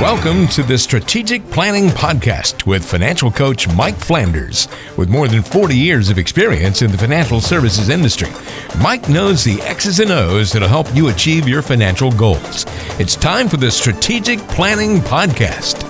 Welcome to the Strategic Planning Podcast with financial coach Mike Flanders. With more than 40 years of experience in the financial services industry, Mike knows the X's and O's that'll help you achieve your financial goals. It's time for the Strategic Planning Podcast.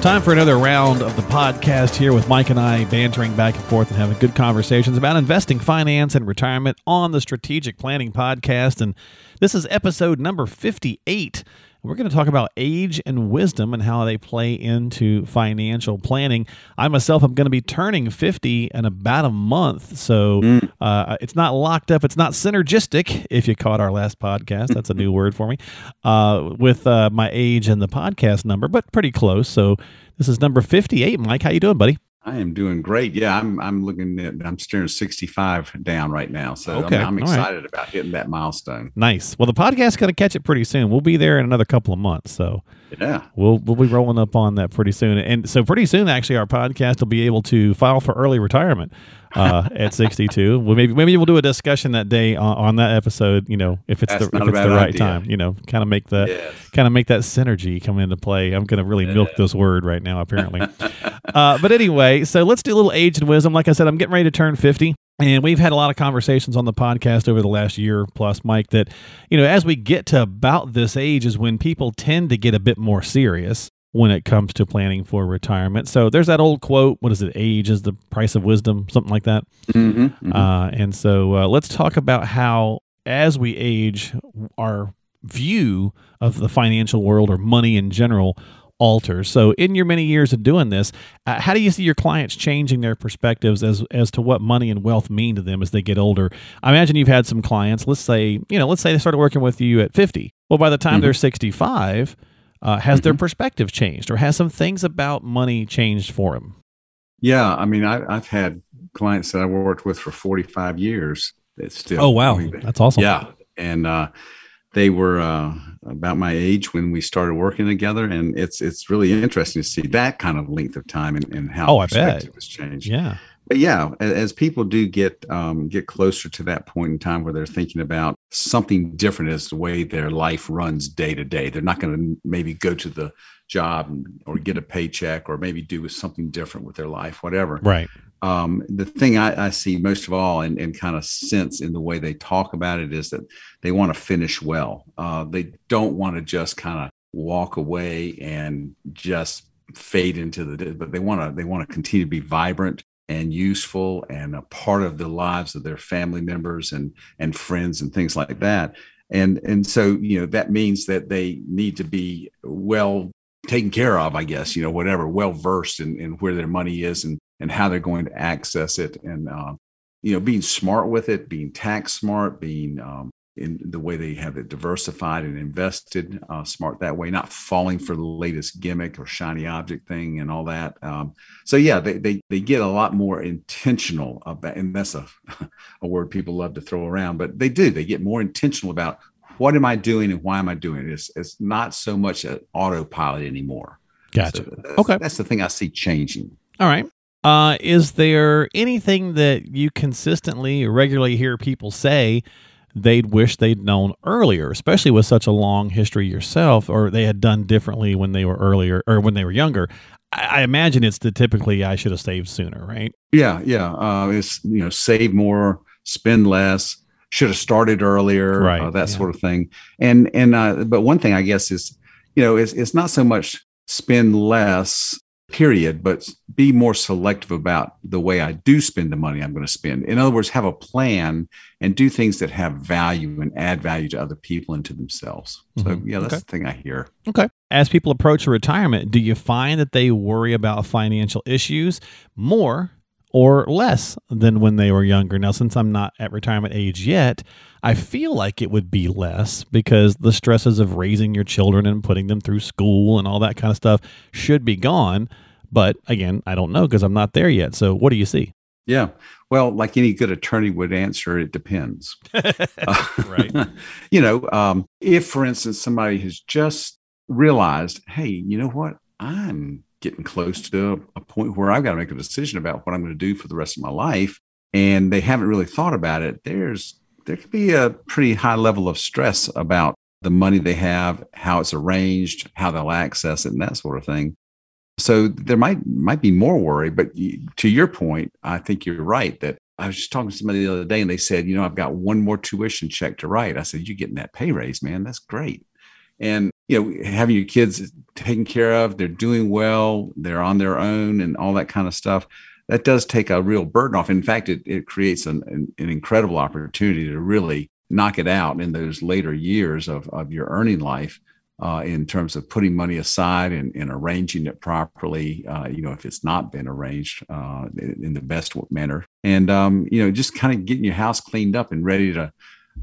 Time for another round of the podcast here with Mike and I bantering back and forth and having good conversations about investing, finance, and retirement on the Strategic Planning Podcast. And this is episode number 58. We're going to talk about age and wisdom and how they play into financial planning. I myself am going to be turning 50 in about a month. So mm. uh, it's not locked up. It's not synergistic, if you caught our last podcast. That's a new word for me, uh, with uh, my age and the podcast number, but pretty close. So this is number 58. Mike, how you doing, buddy? I am doing great. Yeah, I'm. I'm looking at. I'm staring 65 down right now, so okay. I'm, I'm excited right. about hitting that milestone. Nice. Well, the podcast's going to catch it pretty soon. We'll be there in another couple of months, so yeah, we'll we'll be rolling up on that pretty soon. And so pretty soon, actually, our podcast will be able to file for early retirement uh, at 62. Well, maybe maybe we'll do a discussion that day on, on that episode. You know, if it's That's the if it's the right idea. time. You know, kind of make the yes. kind of make that synergy come into play. I'm going to really milk this word right now, apparently. uh, but anyway, so let's do a little age and wisdom. Like I said, I'm getting ready to turn 50. And we've had a lot of conversations on the podcast over the last year plus, Mike, that, you know, as we get to about this age is when people tend to get a bit more serious when it comes to planning for retirement. So there's that old quote, what is it? Age is the price of wisdom, something like that. Mm-hmm, mm-hmm. Uh, and so uh, let's talk about how, as we age, our view of the financial world or money in general alters. So, in your many years of doing this, uh, how do you see your clients changing their perspectives as as to what money and wealth mean to them as they get older? I imagine you've had some clients. Let's say, you know, let's say they started working with you at fifty. Well, by the time mm-hmm. they're sixty five, uh, has mm-hmm. their perspective changed, or has some things about money changed for them? Yeah, I mean, I, have had clients that I worked with for 45 years. It's still. Oh wow, that's awesome. Yeah, and uh, they were uh, about my age when we started working together, and it's it's really interesting to see that kind of length of time and, and how oh, perspective I bet. has changed. Yeah, but yeah, as people do get um, get closer to that point in time where they're thinking about something different as the way their life runs day to day, they're not going to maybe go to the job or get a paycheck or maybe do something different with their life, whatever. Right. Um, the thing I, I, see most of all and, and, kind of sense in the way they talk about it is that they want to finish well. Uh, they don't want to just kind of walk away and just fade into the but they want to they want to continue to be vibrant and useful and a part of the lives of their family members and and friends and things like that. And and so you know that means that they need to be well taken care of i guess you know whatever well versed in, in where their money is and and how they're going to access it. And uh, you know being smart with it being tax smart being um, in the way they have it diversified and invested uh, smart that way, not falling for the latest gimmick or shiny object thing and all that. Um, so yeah, they, they, they get a lot more intentional about, and that's a, a word people love to throw around, but they do, they get more intentional about what am I doing and why am I doing it? It's, it's not so much an autopilot anymore. Gotcha. So that's, okay. That's the thing I see changing. All right. Uh, is there anything that you consistently regularly hear people say they'd wish they'd known earlier, especially with such a long history yourself, or they had done differently when they were earlier or when they were younger. I, I imagine it's the typically I should have saved sooner, right? Yeah, yeah. Uh, it's you know save more, spend less, should have started earlier, right? Uh, that yeah. sort of thing. And and uh, but one thing I guess is you know it's it's not so much spend less period, but be more selective about the way I do spend the money I'm going to spend. In other words, have a plan and do things that have value and add value to other people and to themselves. So, mm-hmm. yeah, that's okay. the thing I hear. Okay. As people approach retirement, do you find that they worry about financial issues more or less than when they were younger. Now, since I'm not at retirement age yet, I feel like it would be less because the stresses of raising your children and putting them through school and all that kind of stuff should be gone. But again, I don't know because I'm not there yet. So, what do you see? Yeah. Well, like any good attorney would answer, it depends. right. you know, um, if, for instance, somebody has just realized, hey, you know what? I'm getting close to a point where I've got to make a decision about what I'm going to do for the rest of my life, and they haven't really thought about it, there's there could be a pretty high level of stress about the money they have, how it's arranged, how they'll access it, and that sort of thing. So there might might be more worry, but to your point, I think you're right that I was just talking to somebody the other day and they said, you know, I've got one more tuition check to write. I said, you're getting that pay raise, man. That's great. And, you know, having your kids taken care of, they're doing well, they're on their own and all that kind of stuff. That does take a real burden off. In fact, it, it creates an, an, an incredible opportunity to really knock it out in those later years of, of your earning life uh, in terms of putting money aside and, and arranging it properly, uh, you know, if it's not been arranged uh, in the best manner. And, um, you know, just kind of getting your house cleaned up and ready to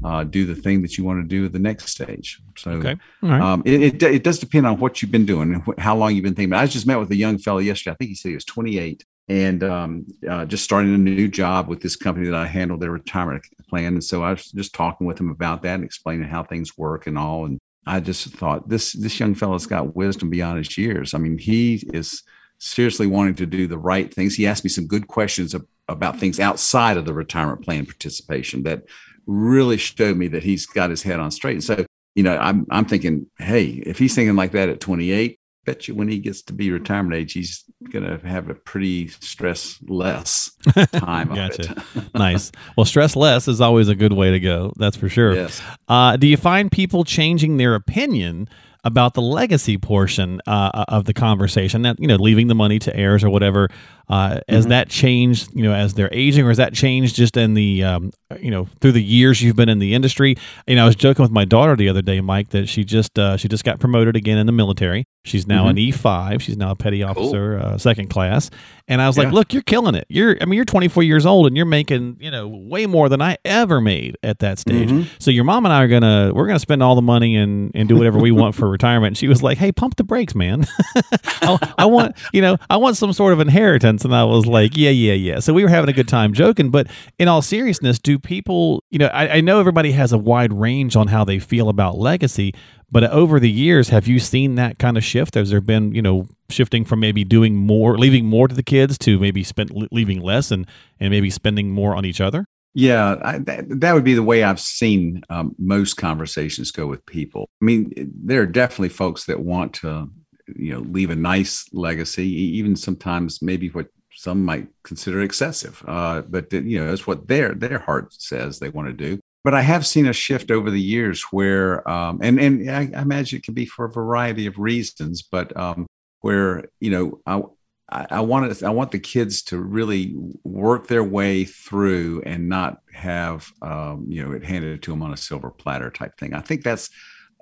uh, do the thing that you want to do at the next stage. So okay. right. um, it, it, it, does depend on what you've been doing and how long you've been thinking. I just met with a young fellow yesterday. I think he said he was 28 and um, uh, just starting a new job with this company that I handle their retirement plan. And so I was just talking with him about that and explaining how things work and all. And I just thought this this young fellow's got wisdom beyond his years. I mean, he is seriously wanting to do the right things. He asked me some good questions about things outside of the retirement plan participation that really showed me that he's got his head on straight. And so, you know, I'm I'm thinking, hey, if he's thinking like that at 28, bet you when he gets to be retirement age, he's going to have a pretty stress less time. gotcha. nice. Well, stress less is always a good way to go. That's for sure. Yes. Uh, do you find people changing their opinion about the legacy portion uh, of the conversation? That you know, leaving the money to heirs or whatever. Uh, has mm-hmm. that changed, you know, as they're aging, or has that changed just in the, um, you know, through the years you've been in the industry? You know, I was joking with my daughter the other day, Mike, that she just uh, she just got promoted again in the military. She's now mm-hmm. an E five. She's now a petty officer, cool. uh, second class. And I was yeah. like, "Look, you're killing it. You're, I mean, you're 24 years old, and you're making, you know, way more than I ever made at that stage. Mm-hmm. So your mom and I are gonna, we're gonna spend all the money and and do whatever we want for retirement." And she was like, "Hey, pump the brakes, man. I, I want, you know, I want some sort of inheritance." And I was like, yeah, yeah, yeah. So we were having a good time joking. But in all seriousness, do people, you know, I, I know everybody has a wide range on how they feel about legacy, but over the years, have you seen that kind of shift? Has there been, you know, shifting from maybe doing more, leaving more to the kids to maybe spend leaving less and and maybe spending more on each other? Yeah, I, that, that would be the way I've seen um, most conversations go with people. I mean, there are definitely folks that want to you know leave a nice legacy even sometimes maybe what some might consider excessive uh, but you know that's what their their heart says they want to do but i have seen a shift over the years where um, and and I, I, imagine it can be for a variety of reasons but um, where you know i I want to, I want the kids to really work their way through and not have um, you know it handed to them on a silver platter type thing. I think that's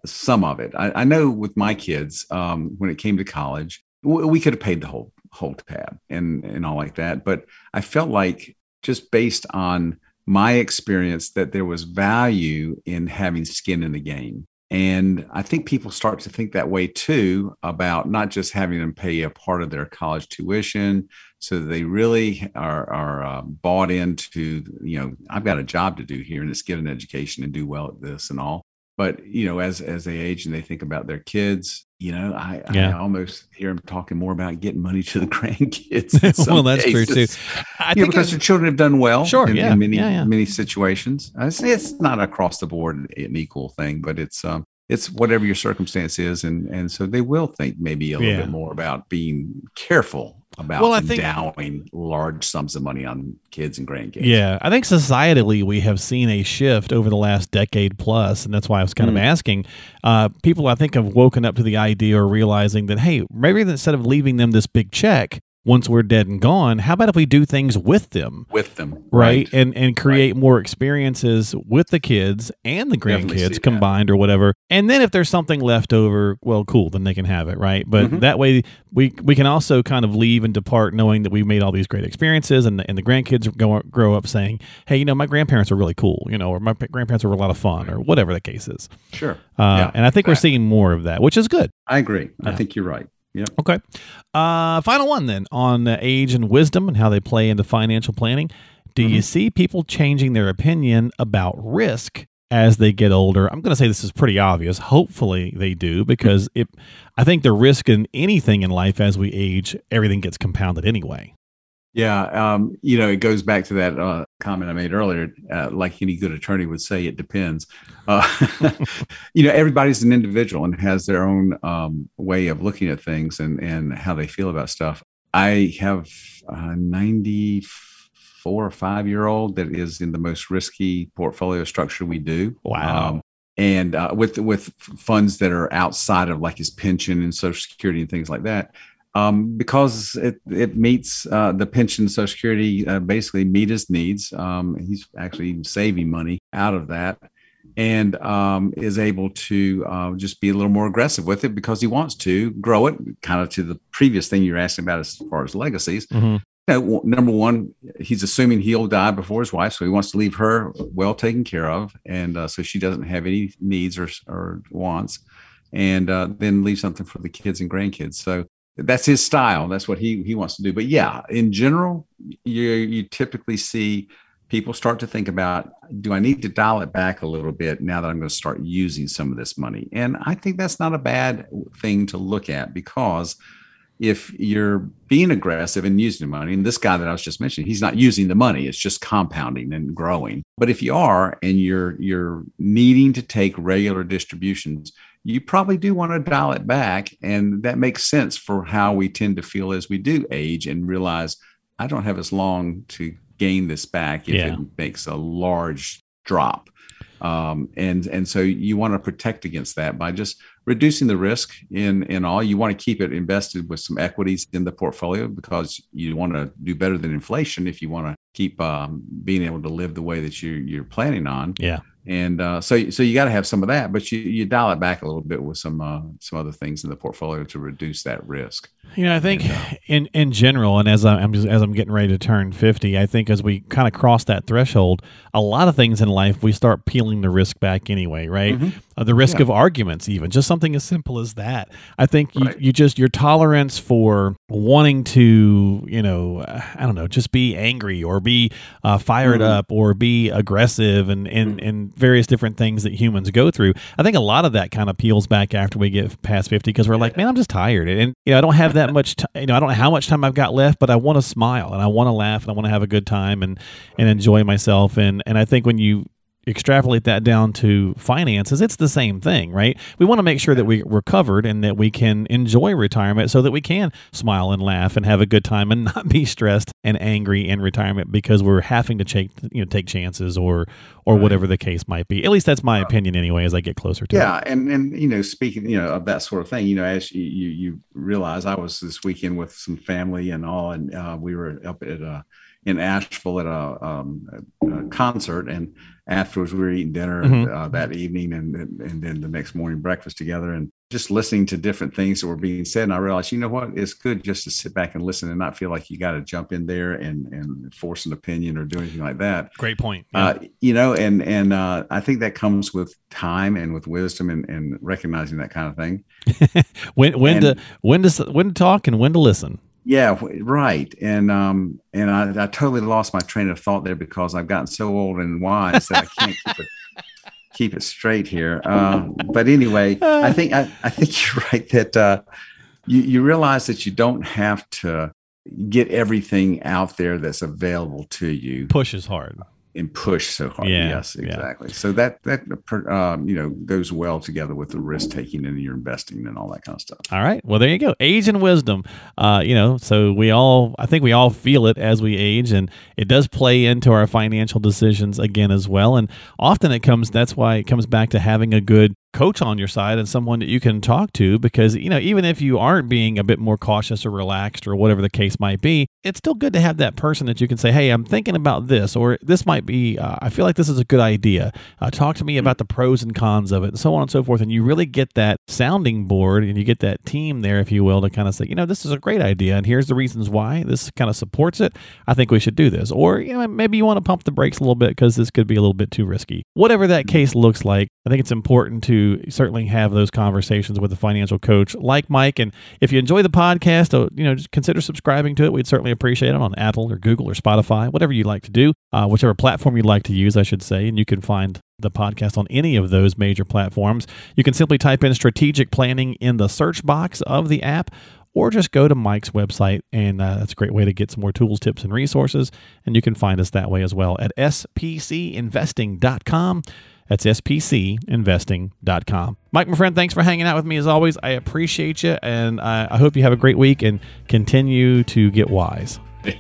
some of it. I, I know with my kids, um, when it came to college, we could have paid the whole whole tab and and all like that. But I felt like just based on my experience that there was value in having skin in the game. And I think people start to think that way too about not just having them pay a part of their college tuition, so they really are, are uh, bought into, you know, I've got a job to do here and it's get an education and do well at this and all but you know as as they age and they think about their kids you know i, yeah. I almost hear them talking more about getting money to the grandkids well that's cases. true too I you know, because their children have done well sure in, yeah, in many yeah, yeah. many situations I say it's not across the board an equal thing but it's um it's whatever your circumstance is and and so they will think maybe a little bit more about being careful about well, I think, endowing large sums of money on kids and grandkids. Yeah, I think societally we have seen a shift over the last decade plus, and that's why I was kind mm. of asking. Uh, people, I think, have woken up to the idea or realizing that hey, maybe instead of leaving them this big check, once we're dead and gone, how about if we do things with them? With them. Right. right. And and create right. more experiences with the kids and the grandkids combined that. or whatever. And then if there's something left over, well, cool, then they can have it, right? But mm-hmm. that way we we can also kind of leave and depart knowing that we made all these great experiences and the, and the grandkids go, grow up saying, "Hey, you know, my grandparents are really cool," you know, or my grandparents were a lot of fun or whatever the case is. Sure. Uh, yeah, and I think exactly. we're seeing more of that, which is good. I agree. Yeah. I think you're right. Yep. Okay. Uh, final one then on age and wisdom and how they play into financial planning. Do mm-hmm. you see people changing their opinion about risk as they get older? I'm going to say this is pretty obvious. Hopefully they do because it. I think the risk in anything in life as we age, everything gets compounded anyway. Yeah, um, you know, it goes back to that uh, comment I made earlier. Uh, like any good attorney would say, it depends. Uh, you know, everybody's an individual and has their own um, way of looking at things and and how they feel about stuff. I have a 94 or five year old that is in the most risky portfolio structure we do. Wow. Um, and uh, with with funds that are outside of like his pension and social security and things like that um, because it it meets uh, the pension social security uh, basically meet his needs. Um, he's actually saving money out of that and um, is able to uh, just be a little more aggressive with it because he wants to grow it kind of to the previous thing you're asking about as far as legacies. Mm-hmm. You know, number one, he's assuming he'll die before his wife, so he wants to leave her well taken care of, and uh, so she doesn't have any needs or, or wants, and uh, then leave something for the kids and grandkids. So that's his style. That's what he he wants to do. But yeah, in general, you you typically see people start to think about do I need to dial it back a little bit now that I'm going to start using some of this money? And I think that's not a bad thing to look at because if you're being aggressive and using the money, and this guy that I was just mentioning, he's not using the money; it's just compounding and growing. But if you are, and you're you're needing to take regular distributions, you probably do want to dial it back, and that makes sense for how we tend to feel as we do age and realize I don't have as long to gain this back if yeah. it makes a large drop. Um, and and so you want to protect against that by just reducing the risk in in all you want to keep it invested with some equities in the portfolio because you want to do better than inflation if you want to keep um, being able to live the way that you you're planning on yeah and uh, so so you got to have some of that but you you dial it back a little bit with some uh, some other things in the portfolio to reduce that risk you know, I think and, uh, in in general, and as I'm just, as I'm getting ready to turn fifty, I think as we kind of cross that threshold, a lot of things in life we start peeling the risk back anyway, right? Mm-hmm. Uh, the risk yeah. of arguments, even just something as simple as that. I think right. you, you just your tolerance for wanting to, you know, I don't know, just be angry or be uh, fired mm-hmm. up or be aggressive and and mm-hmm. and various different things that humans go through. I think a lot of that kind of peels back after we get past fifty because we're like, man, I'm just tired, and you know, I don't have that much time. You know, I don't know how much time I've got left, but I want to smile and I want to laugh and I want to have a good time and and enjoy myself. And and I think when you extrapolate that down to finances, it's the same thing, right? We want to make sure that we, we're covered and that we can enjoy retirement so that we can smile and laugh and have a good time and not be stressed and angry in retirement because we're having to take you know take chances or or right. whatever the case might be. At least that's my opinion anyway as I get closer to yeah, it. Yeah, and and you know, speaking, you know, of that sort of thing, you know, as you you, you realize I was this weekend with some family and all and uh, we were up at uh in Asheville at a, um, a concert and afterwards we were eating dinner mm-hmm. uh, that evening and, and then the next morning breakfast together and just listening to different things that were being said and i realized you know what it's good just to sit back and listen and not feel like you got to jump in there and and force an opinion or do anything like that great point yeah. uh, you know and and uh, i think that comes with time and with wisdom and, and recognizing that kind of thing when when and, to when to when to talk and when to listen yeah, right. And um, and I, I totally lost my train of thought there because I've gotten so old and wise that I can't keep it keep it straight here. Um, but anyway, I think I, I think you're right that uh, you you realize that you don't have to get everything out there that's available to you. Push is hard and push so hard. Yeah, yes, exactly. Yeah. So that that um, you know goes well together with the risk taking and your investing and all that kind of stuff. All right. Well, there you go. Age and wisdom. Uh, you know, so we all I think we all feel it as we age, and it does play into our financial decisions again as well. And often it comes. That's why it comes back to having a good coach on your side and someone that you can talk to because you know even if you aren't being a bit more cautious or relaxed or whatever the case might be it's still good to have that person that you can say hey i'm thinking about this or this might be uh, i feel like this is a good idea. Uh, talk to me about the pros and cons of it and so on and so forth. And you really get that sounding board and you get that team there if you will to kind of say you know this is a great idea and here's the reasons why. This kind of supports it. I think we should do this. Or you know maybe you want to pump the brakes a little bit because this could be a little bit too risky. Whatever that case looks like i think it's important to certainly have those conversations with a financial coach like Mike. And if you enjoy the podcast, uh, you know, just consider subscribing to it. We'd certainly appreciate it on Apple or Google or Spotify, whatever you like to do, uh, whichever platform you'd like to use, I should say. And you can find the podcast on any of those major platforms. You can simply type in strategic planning in the search box of the app or just go to Mike's website, and uh, that's a great way to get some more tools, tips, and resources. And you can find us that way as well at spcinvesting.com. That's spcinvesting.com. Mike, my friend, thanks for hanging out with me as always. I appreciate you, and I, I hope you have a great week and continue to get wise.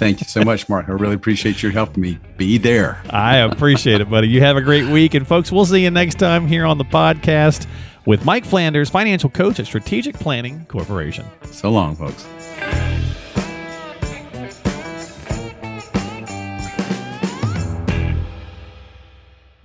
Thank you so much, Mark. I really appreciate your helping me be there. I appreciate it, buddy. You have a great week. And, folks, we'll see you next time here on the podcast with Mike Flanders, financial coach at Strategic Planning Corporation. So long, folks.